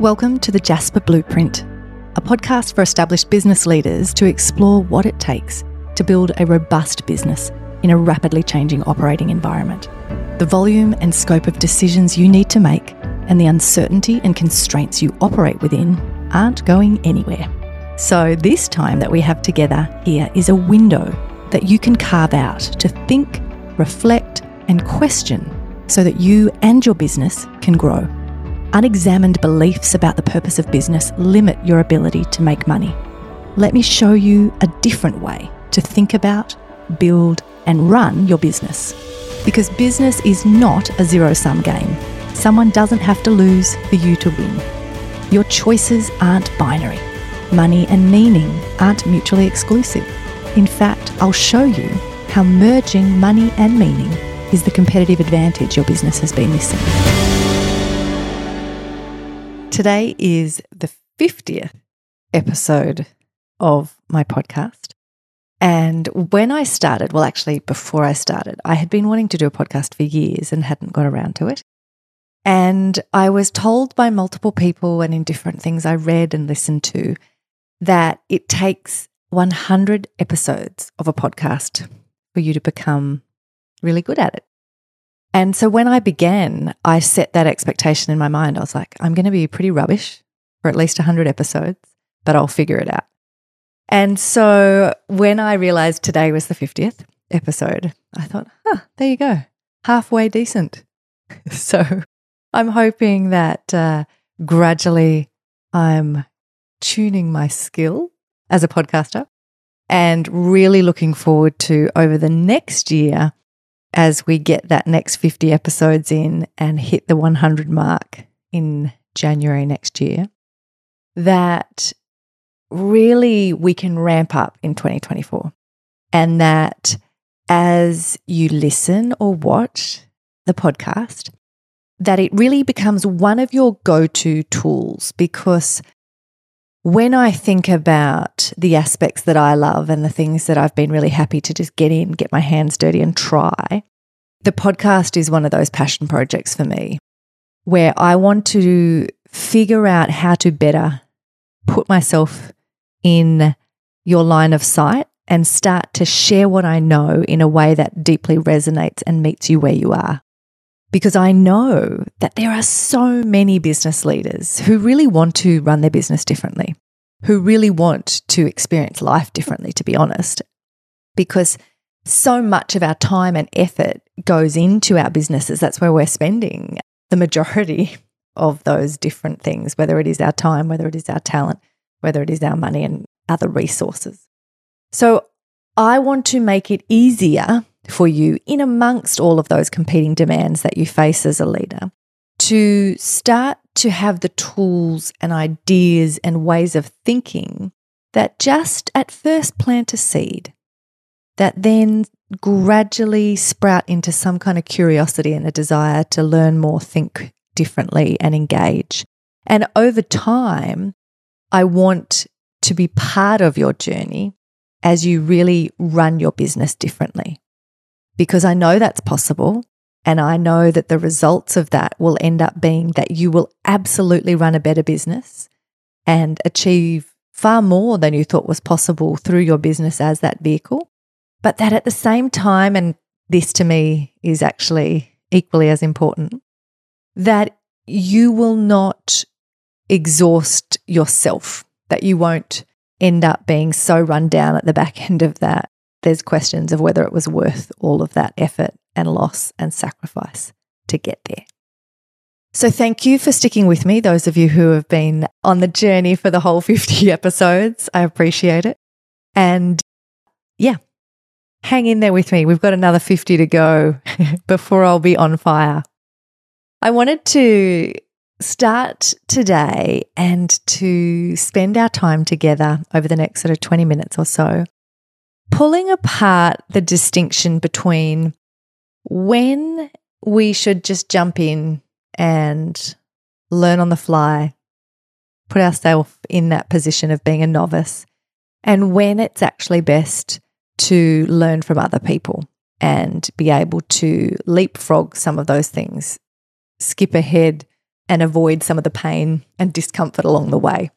Welcome to the Jasper Blueprint, a podcast for established business leaders to explore what it takes to build a robust business in a rapidly changing operating environment. The volume and scope of decisions you need to make and the uncertainty and constraints you operate within aren't going anywhere. So, this time that we have together here is a window that you can carve out to think, reflect, and question so that you and your business can grow. Unexamined beliefs about the purpose of business limit your ability to make money. Let me show you a different way to think about, build, and run your business. Because business is not a zero sum game. Someone doesn't have to lose for you to win. Your choices aren't binary. Money and meaning aren't mutually exclusive. In fact, I'll show you how merging money and meaning is the competitive advantage your business has been missing. Today is the 50th episode of my podcast. And when I started, well, actually, before I started, I had been wanting to do a podcast for years and hadn't got around to it. And I was told by multiple people and in different things I read and listened to that it takes 100 episodes of a podcast for you to become really good at it. And so when I began, I set that expectation in my mind. I was like, I'm going to be pretty rubbish for at least 100 episodes, but I'll figure it out. And so when I realized today was the 50th episode, I thought, huh, there you go, halfway decent. so I'm hoping that uh, gradually I'm tuning my skill as a podcaster and really looking forward to over the next year as we get that next 50 episodes in and hit the 100 mark in January next year, that really we can ramp up in 2024. And that as you listen or watch the podcast, that it really becomes one of your go to tools because when I think about the aspects that I love and the things that I've been really happy to just get in, get my hands dirty and try, the podcast is one of those passion projects for me where I want to figure out how to better put myself in your line of sight and start to share what I know in a way that deeply resonates and meets you where you are. Because I know that there are so many business leaders who really want to run their business differently, who really want to experience life differently, to be honest. Because so much of our time and effort goes into our businesses. That's where we're spending the majority of those different things, whether it is our time, whether it is our talent, whether it is our money and other resources. So I want to make it easier for you in amongst all of those competing demands that you face as a leader to start to have the tools and ideas and ways of thinking that just at first plant a seed that then gradually sprout into some kind of curiosity and a desire to learn more, think differently, and engage. And over time, I want to be part of your journey as you really run your business differently. Because I know that's possible. And I know that the results of that will end up being that you will absolutely run a better business and achieve far more than you thought was possible through your business as that vehicle. But that at the same time, and this to me is actually equally as important, that you will not exhaust yourself, that you won't end up being so run down at the back end of that. There's questions of whether it was worth all of that effort and loss and sacrifice to get there. So, thank you for sticking with me, those of you who have been on the journey for the whole 50 episodes. I appreciate it. And yeah, hang in there with me. We've got another 50 to go before I'll be on fire. I wanted to start today and to spend our time together over the next sort of 20 minutes or so, pulling apart the distinction between when we should just jump in and learn on the fly, put ourselves in that position of being a novice, and when it's actually best to learn from other people and be able to leapfrog some of those things, skip ahead and avoid some of the pain and discomfort along the way.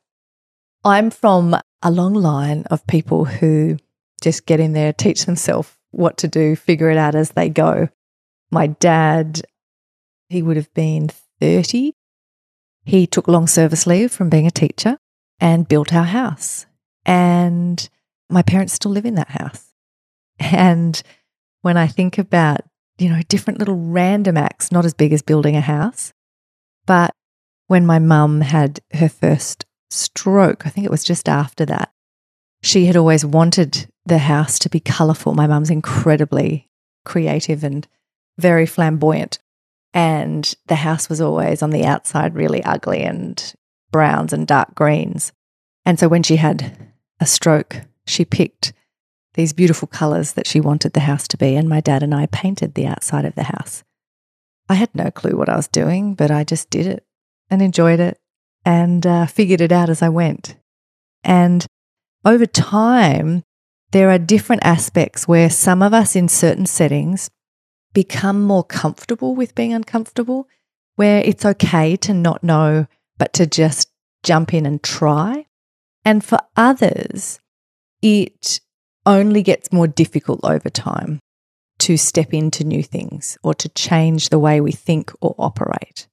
I'm from a long line of people who just get in there, teach themselves what to do, figure it out as they go. My dad, he would have been 30. He took long service leave from being a teacher and built our house. And my parents still live in that house. And when I think about, you know, different little random acts, not as big as building a house, but when my mum had her first stroke, I think it was just after that, she had always wanted the house to be colourful. My mum's incredibly creative and very flamboyant. And the house was always on the outside really ugly and browns and dark greens. And so when she had a stroke, she picked these beautiful colours that she wanted the house to be. And my dad and I painted the outside of the house. I had no clue what I was doing, but I just did it and enjoyed it and uh, figured it out as I went. And over time, there are different aspects where some of us in certain settings become more comfortable with being uncomfortable, where it's okay to not know, but to just jump in and try. And for others, it only gets more difficult over time to step into new things or to change the way we think or operate.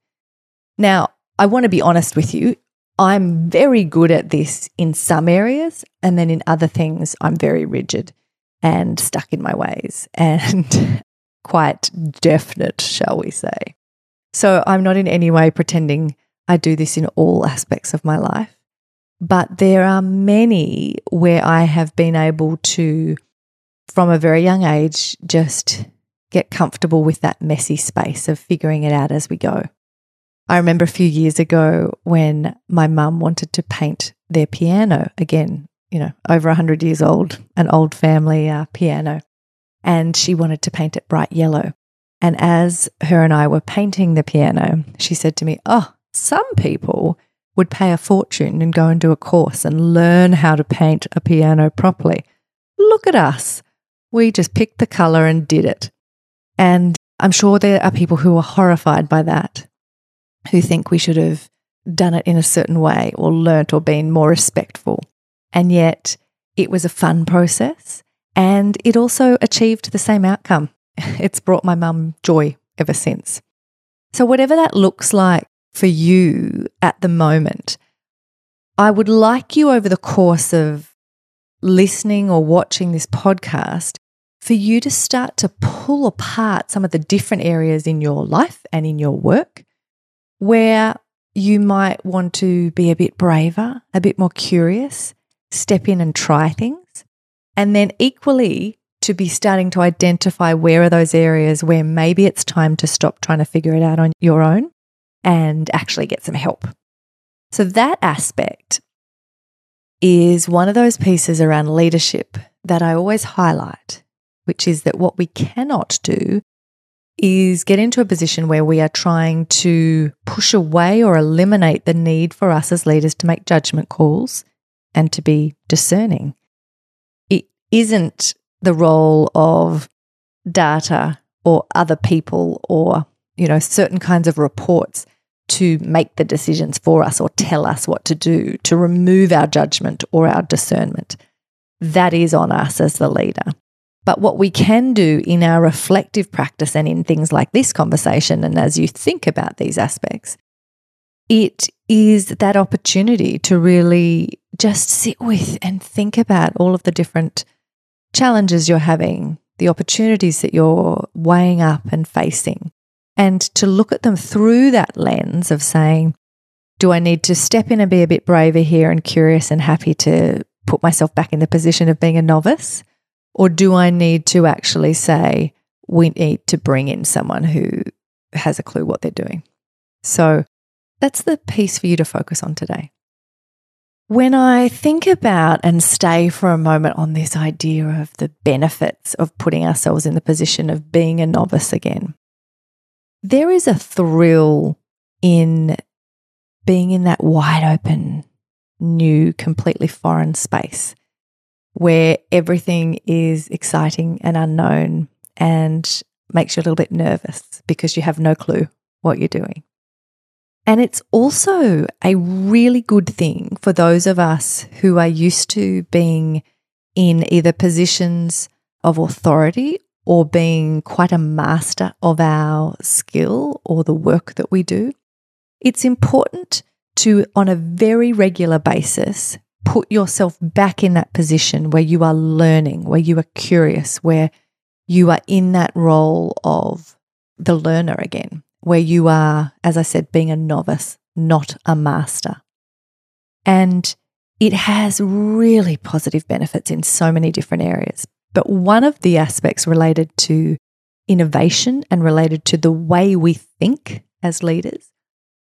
Now, I want to be honest with you. I'm very good at this in some areas, and then in other things, I'm very rigid and stuck in my ways and quite definite, shall we say. So I'm not in any way pretending I do this in all aspects of my life, but there are many where I have been able to, from a very young age, just get comfortable with that messy space of figuring it out as we go. I remember a few years ago when my mum wanted to paint their piano again, you know, over 100 years old, an old family uh, piano, and she wanted to paint it bright yellow. And as her and I were painting the piano, she said to me, Oh, some people would pay a fortune and go and do a course and learn how to paint a piano properly. Look at us. We just picked the color and did it. And I'm sure there are people who are horrified by that who think we should have done it in a certain way or learnt or been more respectful. And yet it was a fun process and it also achieved the same outcome. It's brought my mum joy ever since. So, whatever that looks like for you at the moment, I would like you over the course of listening or watching this podcast for you to start to pull apart some of the different areas in your life and in your work where you might want to be a bit braver, a bit more curious, step in and try things. And then equally to be starting to identify where are those areas where maybe it's time to stop trying to figure it out on your own and actually get some help. So that aspect is one of those pieces around leadership that I always highlight, which is that what we cannot do is get into a position where we are trying to push away or eliminate the need for us as leaders to make judgment calls and to be discerning. It isn't the role of data or other people or you know certain kinds of reports to make the decisions for us or tell us what to do to remove our judgment or our discernment that is on us as the leader but what we can do in our reflective practice and in things like this conversation, and as you think about these aspects, it is that opportunity to really just sit with and think about all of the different challenges you're having, the opportunities that you're weighing up and facing, and to look at them through that lens of saying, do I need to step in and be a bit braver here and curious and happy to put myself back in the position of being a novice? Or do I need to actually say, we need to bring in someone who has a clue what they're doing? So that's the piece for you to focus on today. When I think about and stay for a moment on this idea of the benefits of putting ourselves in the position of being a novice again, there is a thrill in being in that wide open, new, completely foreign space where everything is exciting and unknown and makes you a little bit nervous because you have no clue what you're doing. And it's also a really good thing for those of us who are used to being in either positions of authority or being quite a master of our skill or the work that we do. It's important to, on a very regular basis, put yourself back in that position where you are learning, where you are curious, where you are in that role of the learner again, where you are, as I said, being a novice, not a master. And it has really positive benefits in so many different areas. But one of the aspects related to innovation and related to the way we think as leaders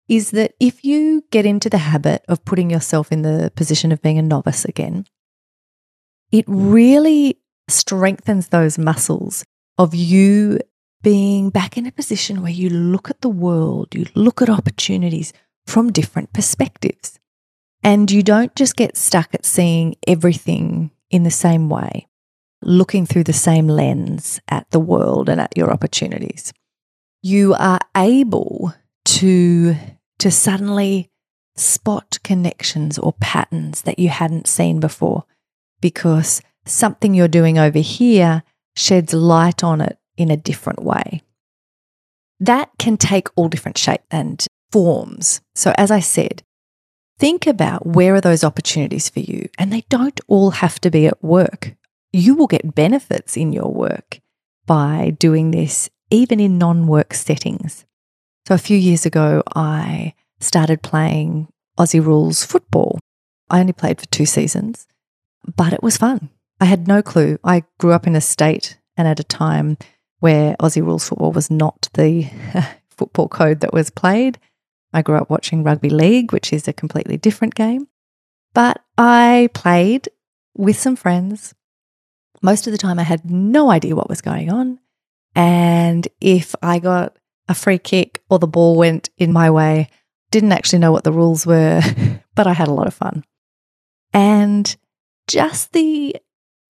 is that if you get into the habit of putting yourself in the position of being a novice again, it hmm. really strengthens those muscles of you being back in a position where you look at the world, you look at opportunities from different perspectives. And you don't just get stuck at seeing everything in the same way, looking through the same lens at the world and at your opportunities. You are able to, to suddenly spot connections or patterns that you hadn't seen before because something you're doing over here sheds light on it in a different way. That can take all different shape and forms. So, as I said, think about where are those opportunities for you, and they don't all have to be at work. You will get benefits in your work by doing this, even in non work settings. So, a few years ago, I started playing Aussie Rules football. I only played for two seasons, but it was fun. I had no clue. I grew up in a state and at a time where Aussie rules football was not the football code that was played. I grew up watching rugby league, which is a completely different game. But I played with some friends. Most of the time, I had no idea what was going on. And if I got a free kick or the ball went in my way, didn't actually know what the rules were, but I had a lot of fun. And just the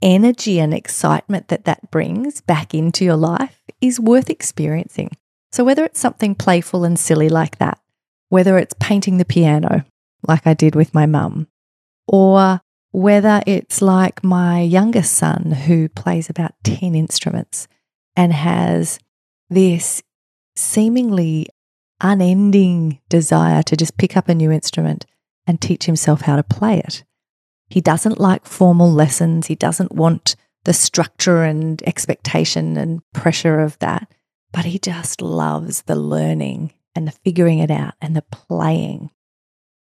energy and excitement that that brings back into your life is worth experiencing. So, whether it's something playful and silly like that, whether it's painting the piano like I did with my mum, or whether it's like my youngest son who plays about 10 instruments and has this seemingly unending desire to just pick up a new instrument and teach himself how to play it. He doesn't like formal lessons. He doesn't want the structure and expectation and pressure of that, but he just loves the learning and the figuring it out and the playing.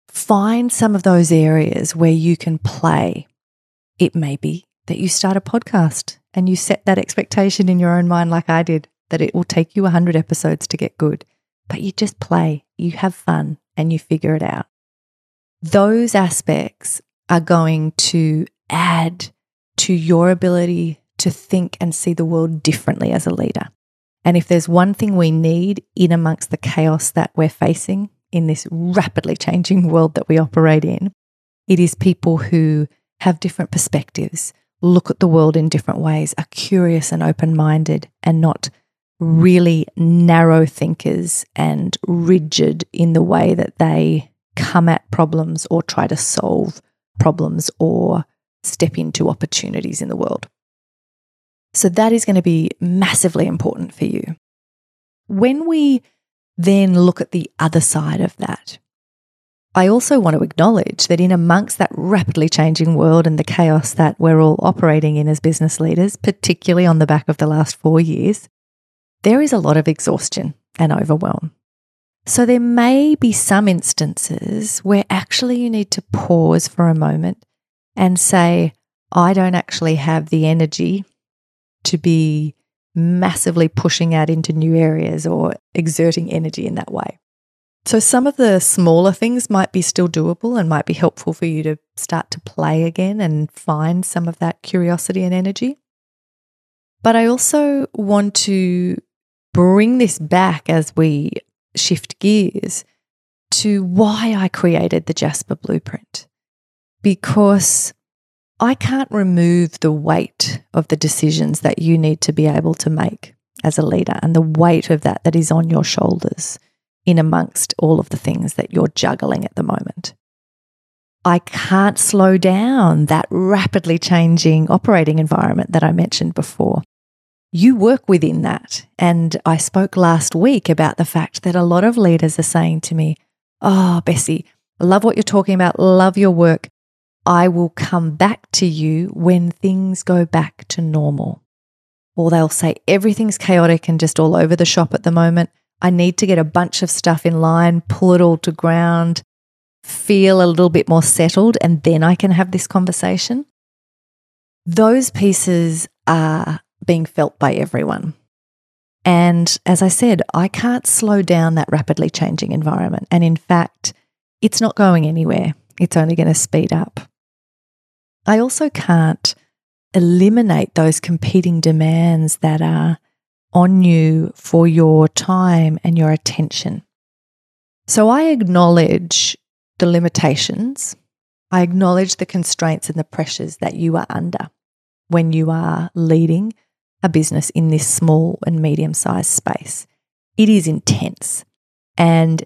Find some of those areas where you can play. It may be that you start a podcast and you set that expectation in your own mind, like I did, that it will take you 100 episodes to get good, but you just play, you have fun, and you figure it out. Those aspects are going to add to your ability to think and see the world differently as a leader. And if there's one thing we need in amongst the chaos that we're facing in this rapidly changing world that we operate in, it is people who have different perspectives, look at the world in different ways, are curious and open minded, and not really narrow thinkers and rigid in the way that they come at problems or try to solve problems or step into opportunities in the world. So that is going to be massively important for you. When we then look at the other side of that, I also want to acknowledge that in amongst that rapidly changing world and the chaos that we're all operating in as business leaders, particularly on the back of the last four years, there is a lot of exhaustion and overwhelm. So there may be some instances where actually you need to pause for a moment and say, I don't actually have the energy to be massively pushing out into new areas or exerting energy in that way. So, some of the smaller things might be still doable and might be helpful for you to start to play again and find some of that curiosity and energy. But I also want to bring this back as we shift gears to why I created the Jasper Blueprint. Because I can't remove the weight of the decisions that you need to be able to make as a leader and the weight of that that is on your shoulders. in amongst all of the things that you're juggling at the moment. I can't slow down that rapidly changing operating environment that I mentioned before. You work within that. And I spoke last week about the fact that a lot of leaders are saying to me, Oh, Bessi, love what you're talking about, love your work. I will come back to you when things go back to normal. Or they'll say, Everything's chaotic and just all over the shop at the moment. I need to get a bunch of stuff in line, pull it all to ground, feel a little bit more settled, and then I can have this conversation. Those pieces are being felt by everyone. And as I said, I can't slow down that rapidly changing environment. And in fact, it's not going anywhere, it's only going to speed up. I also can't eliminate those competing demands that are on you for your time and your attention. So I acknowledge the limitations. I acknowledge the constraints and the pressures that you are under when you are leading a business in this small and medium sized space. It is intense. And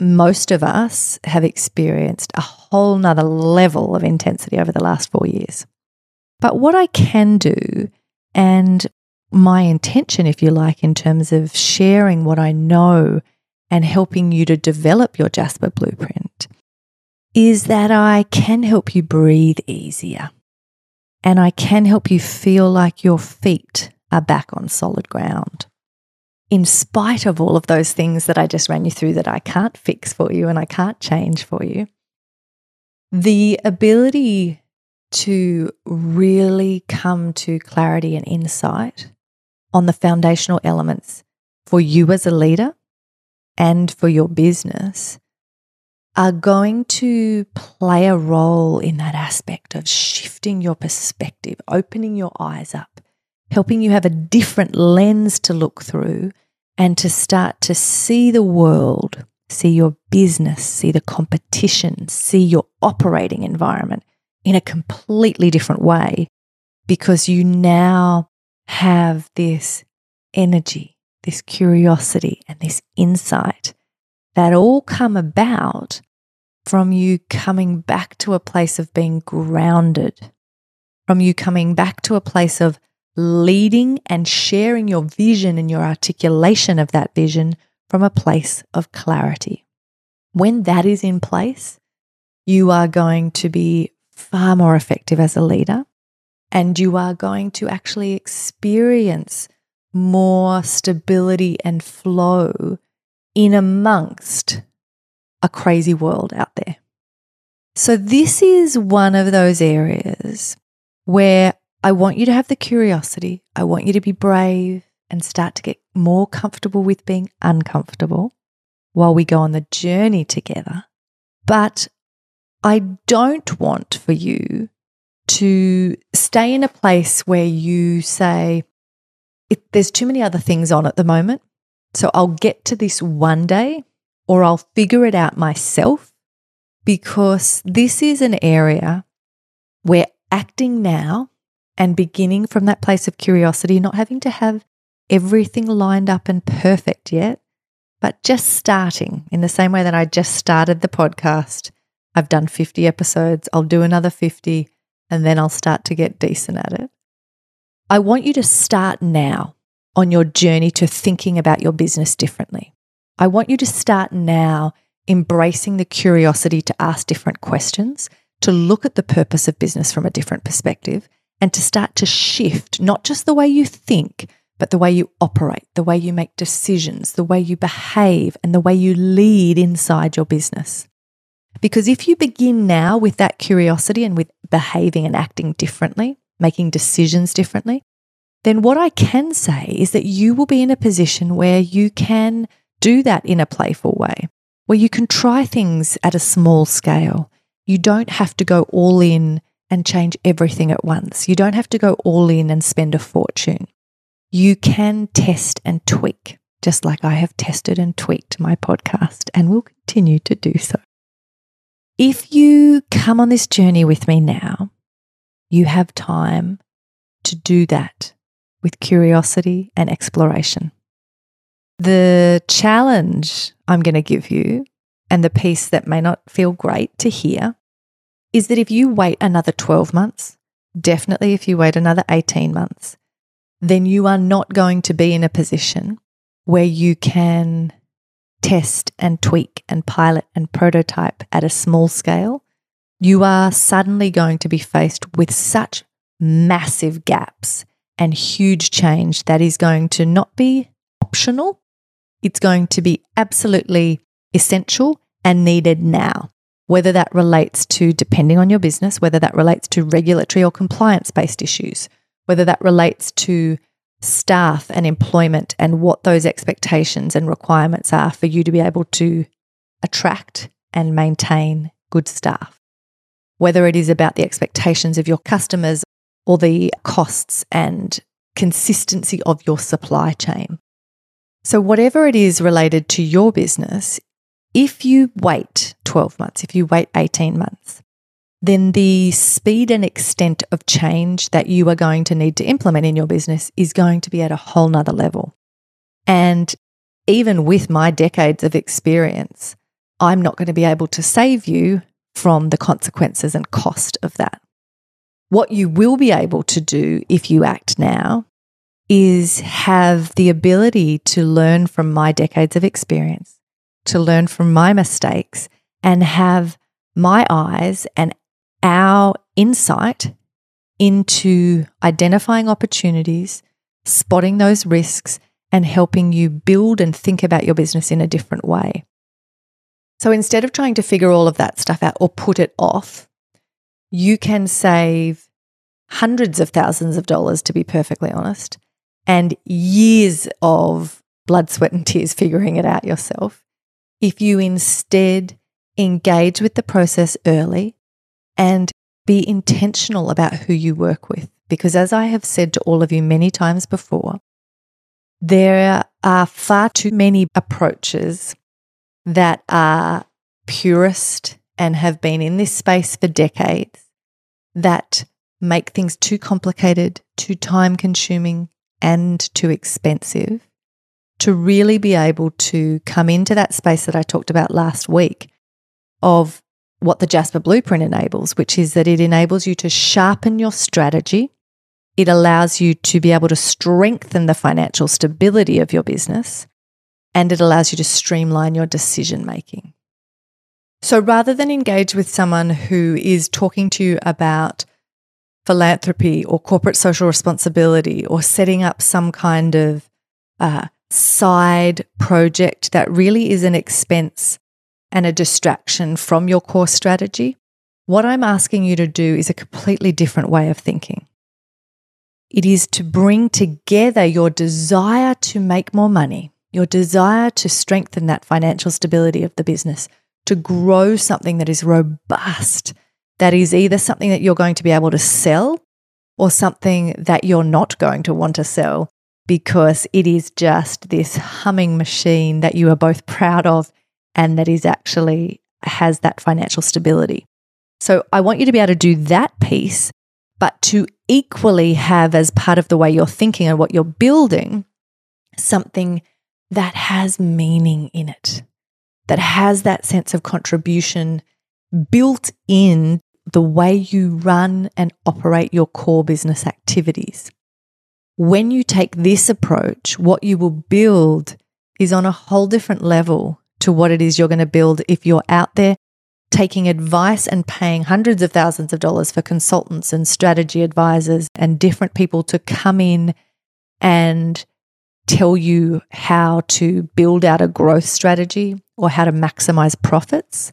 most of us have experienced a whole nother level of intensity over the last four years. But what I can do, and my intention, if you like, in terms of sharing what I know and helping you to develop your Jasper blueprint, is that I can help you breathe easier. And I can help you feel like your feet are back on solid ground. In spite of all of those things that I just ran you through that I can't fix for you and I can't change for you, the ability to really come to clarity and insight on the foundational elements for you as a leader and for your business are going to play a role in that aspect of shifting your perspective, opening your eyes up, helping you have a different lens to look through and to start to see the world, see your business, see the competition, see your operating environment in a completely different way because you now have this energy, this curiosity, and this insight that all come about from you coming back to a place of being grounded, from you coming back to a place of leading and sharing your vision and your articulation of that vision from a place of clarity. When that is in place, you are going to be far more effective as a leader and you are going to actually experience more stability and flow in amongst a crazy world out there. So, this is one of those areas where I want you to have the curiosity. I want you to be brave and start to get more comfortable with being uncomfortable while we go on the journey together. But I don't want for you to stay in a place where you say, there's too many other things on at the moment. So I'll get to this one day or I'll figure it out myself because this is an area where acting now and beginning from that place of curiosity, not having to have everything lined up and perfect yet, but just starting in the same way that I just started the podcast. I've done 50 episodes, I'll do another 50, and then I'll start to get decent at it. I want you to start now on your journey to thinking about your business differently. I want you to start now embracing the curiosity to ask different questions, to look at the purpose of business from a different perspective, and to start to shift not just the way you think, but the way you operate, the way you make decisions, the way you behave, and the way you lead inside your business. Because if you begin now with that curiosity and with behaving and acting differently, making decisions differently, then what I can say is that you will be in a position where you can do that in a playful way, where you can try things at a small scale. You don't have to go all in and change everything at once. You don't have to go all in and spend a fortune. You can test and tweak, just like I have tested and tweaked my podcast and will continue to do so. If you come on this journey with me now, you have time to do that with curiosity and exploration. The challenge I'm going to give you, and the piece that may not feel great to hear, is that if you wait another 12 months, definitely if you wait another 18 months, then you are not going to be in a position where you can test and tweak and pilot and prototype at a small scale. You are suddenly going to be faced with such massive gaps and huge change that is going to not be optional. It's going to be absolutely essential and needed now. Whether that relates to, depending on your business, whether that relates to regulatory or compliance based issues, whether that relates to staff and employment and what those expectations and requirements are for you to be able to attract and maintain good staff. Whether it is about the expectations of your customers or the costs and consistency of your supply chain. So, whatever it is related to your business, if you wait 12 months, if you wait 18 months, then the speed and extent of change that you are going to need to implement in your business is going to be at a whole nother level. And even with my decades of experience, I'm not going to be able to save you from the consequences and cost of that. What you will be able to do if you act now is have the ability to learn from my decades of experience, to learn from my mistakes, and have my eyes and our insight into identifying opportunities, spotting those risks, and helping you build and think about your business in a different way. So instead of trying to figure all of that stuff out or put it off, you can save hundreds of thousands of dollars, to be perfectly honest, and years of blood, sweat, and tears figuring it out yourself. If you instead engage with the process early and be intentional about who you work with. Because as I have said to all of you many times before, there are far too many approaches that are purist and have been in this space for decades that make things too complicated, too time consuming, and too expensive to really be able to come into that space that I talked about last week of what the Jasper Blueprint enables, which is that it enables you to sharpen your strategy. It allows you to be able to strengthen the financial stability of your business and it allows you to streamline your decision making. So rather than engage with someone who is talking to you about philanthropy or corporate social responsibility or setting up some kind of uh, side project that really is an expense and a distraction from your core strategy, what I'm asking you to do is a completely different way of thinking. It is to bring together your desire to make more money, your desire to strengthen that financial stability of the business, to grow something that is robust, that is either something that you're going to be able to sell or something that you're not going to want to sell because it is just this humming machine that you are both proud of and that is actually has that financial stability. So I want you to be able to do that piece, but to equally have as part of the way you're thinking and what you're building something that has meaning in it, that has that sense of contribution built in the way you run and operate your core business activities. When you take this approach, what you will build is on a whole different level to what it is you're going to build if you're out there taking advice and paying hundreds of thousands of dollars for consultants and strategy advisors and different people to come in and tell you how to build out a growth strategy or how to maximize profits.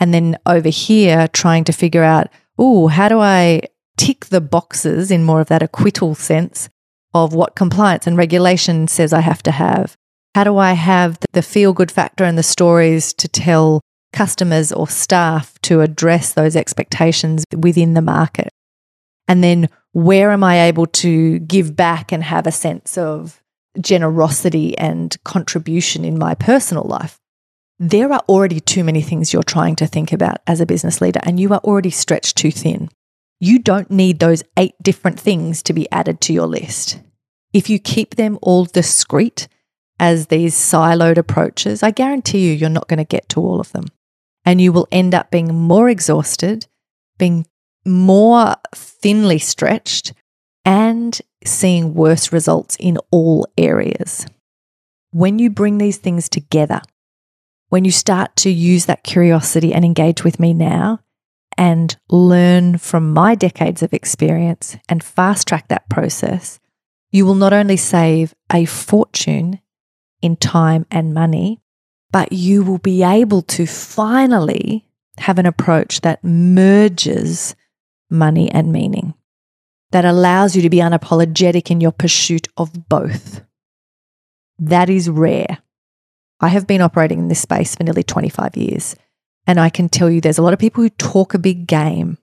And then over here, trying to figure out, oh, how do I tick the boxes in more of that acquittal sense of what compliance and regulation says I have to have? How do I have the feel good factor and the stories to tell customers or staff to address those expectations within the market? And then where am I able to give back and have a sense of generosity and contribution in my personal life? There are already too many things you're trying to think about as a business leader, and you are already stretched too thin. You don't need those eight different things to be added to your list. If you keep them all discreet as these siloed approaches, I guarantee you, you're not going to get to all of them. And you will end up being more exhausted, being more thinly stretched, and seeing worse results in all areas. When you bring these things together, when you start to use that curiosity and engage with me now and learn from my decades of experience and fast track that process, you will not only save a fortune in time and money, but you will be able to finally have an approach that merges money and meaning, that allows you to be unapologetic in your pursuit of both. That is rare. I have been operating in this space for nearly 25 years, and I can tell you there's a lot of people who talk a big game,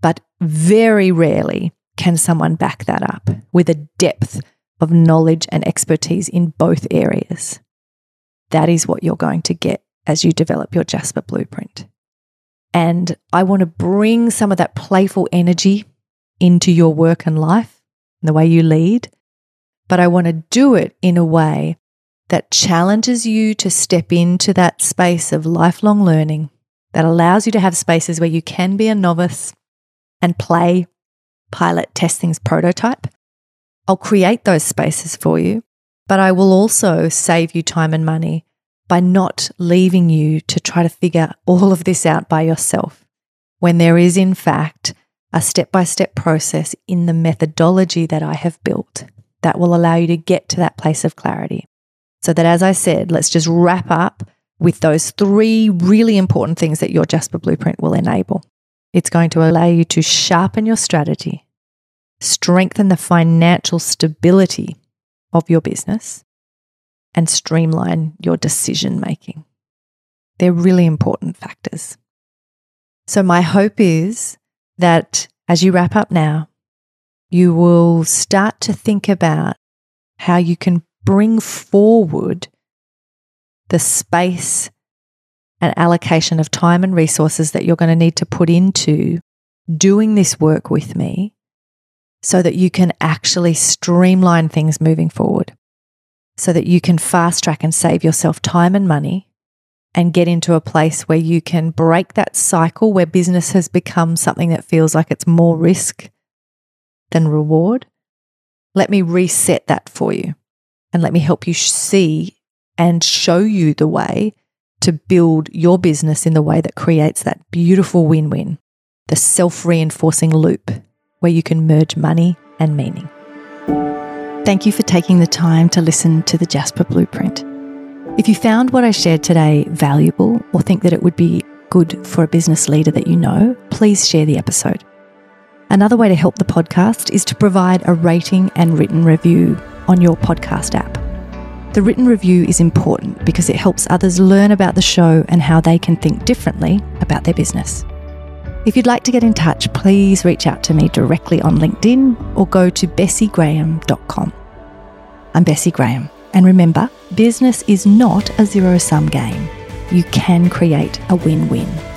but very rarely can someone back that up with a depth of knowledge and expertise in both areas. That is what you're going to get as you develop your Jasper blueprint. And I want to bring some of that playful energy into your work and life, and the way you lead. But I want to do it in a way that challenges you to step into that space of lifelong learning, that allows you to have spaces where you can be a novice and play, pilot, test things, prototype. I'll create those spaces for you, but I will also save you time and money by not leaving you to try to figure all of this out by yourself when there is, in fact, a step by step process in the methodology that I have built that will allow you to get to that place of clarity. So, that as I said, let's just wrap up with those three really important things that your Jasper Blueprint will enable. It's going to allow you to sharpen your strategy, strengthen the financial stability of your business, and streamline your decision making. They're really important factors. So, my hope is that as you wrap up now, you will start to think about how you can bring forward the space and allocation of time and resources that you're going to need to put into doing this work with me so that you can actually streamline things moving forward so that you can fast track and save yourself time and money and get into a place where you can break that cycle where business has become something that feels like it's more risk than reward. Let me reset that for you and let me help you see and show you the way to build your business in the way that creates that beautiful win win, the self reinforcing loop where you can merge money and meaning. Thank you for taking the time to listen to the Jasper Blueprint. If you found what I shared today valuable or think that it would be good for a business leader that you know, please share the episode. Another way to help the podcast is to provide a rating and written review on your podcast app. The written review is important because it helps others learn about the show and how they can think differently about their business. If you'd like to get in touch, please reach out to me directly on LinkedIn or go to bessigraham.com. I'm Bessi Graham, and remember, business is not a zero sum game. You can create a win win.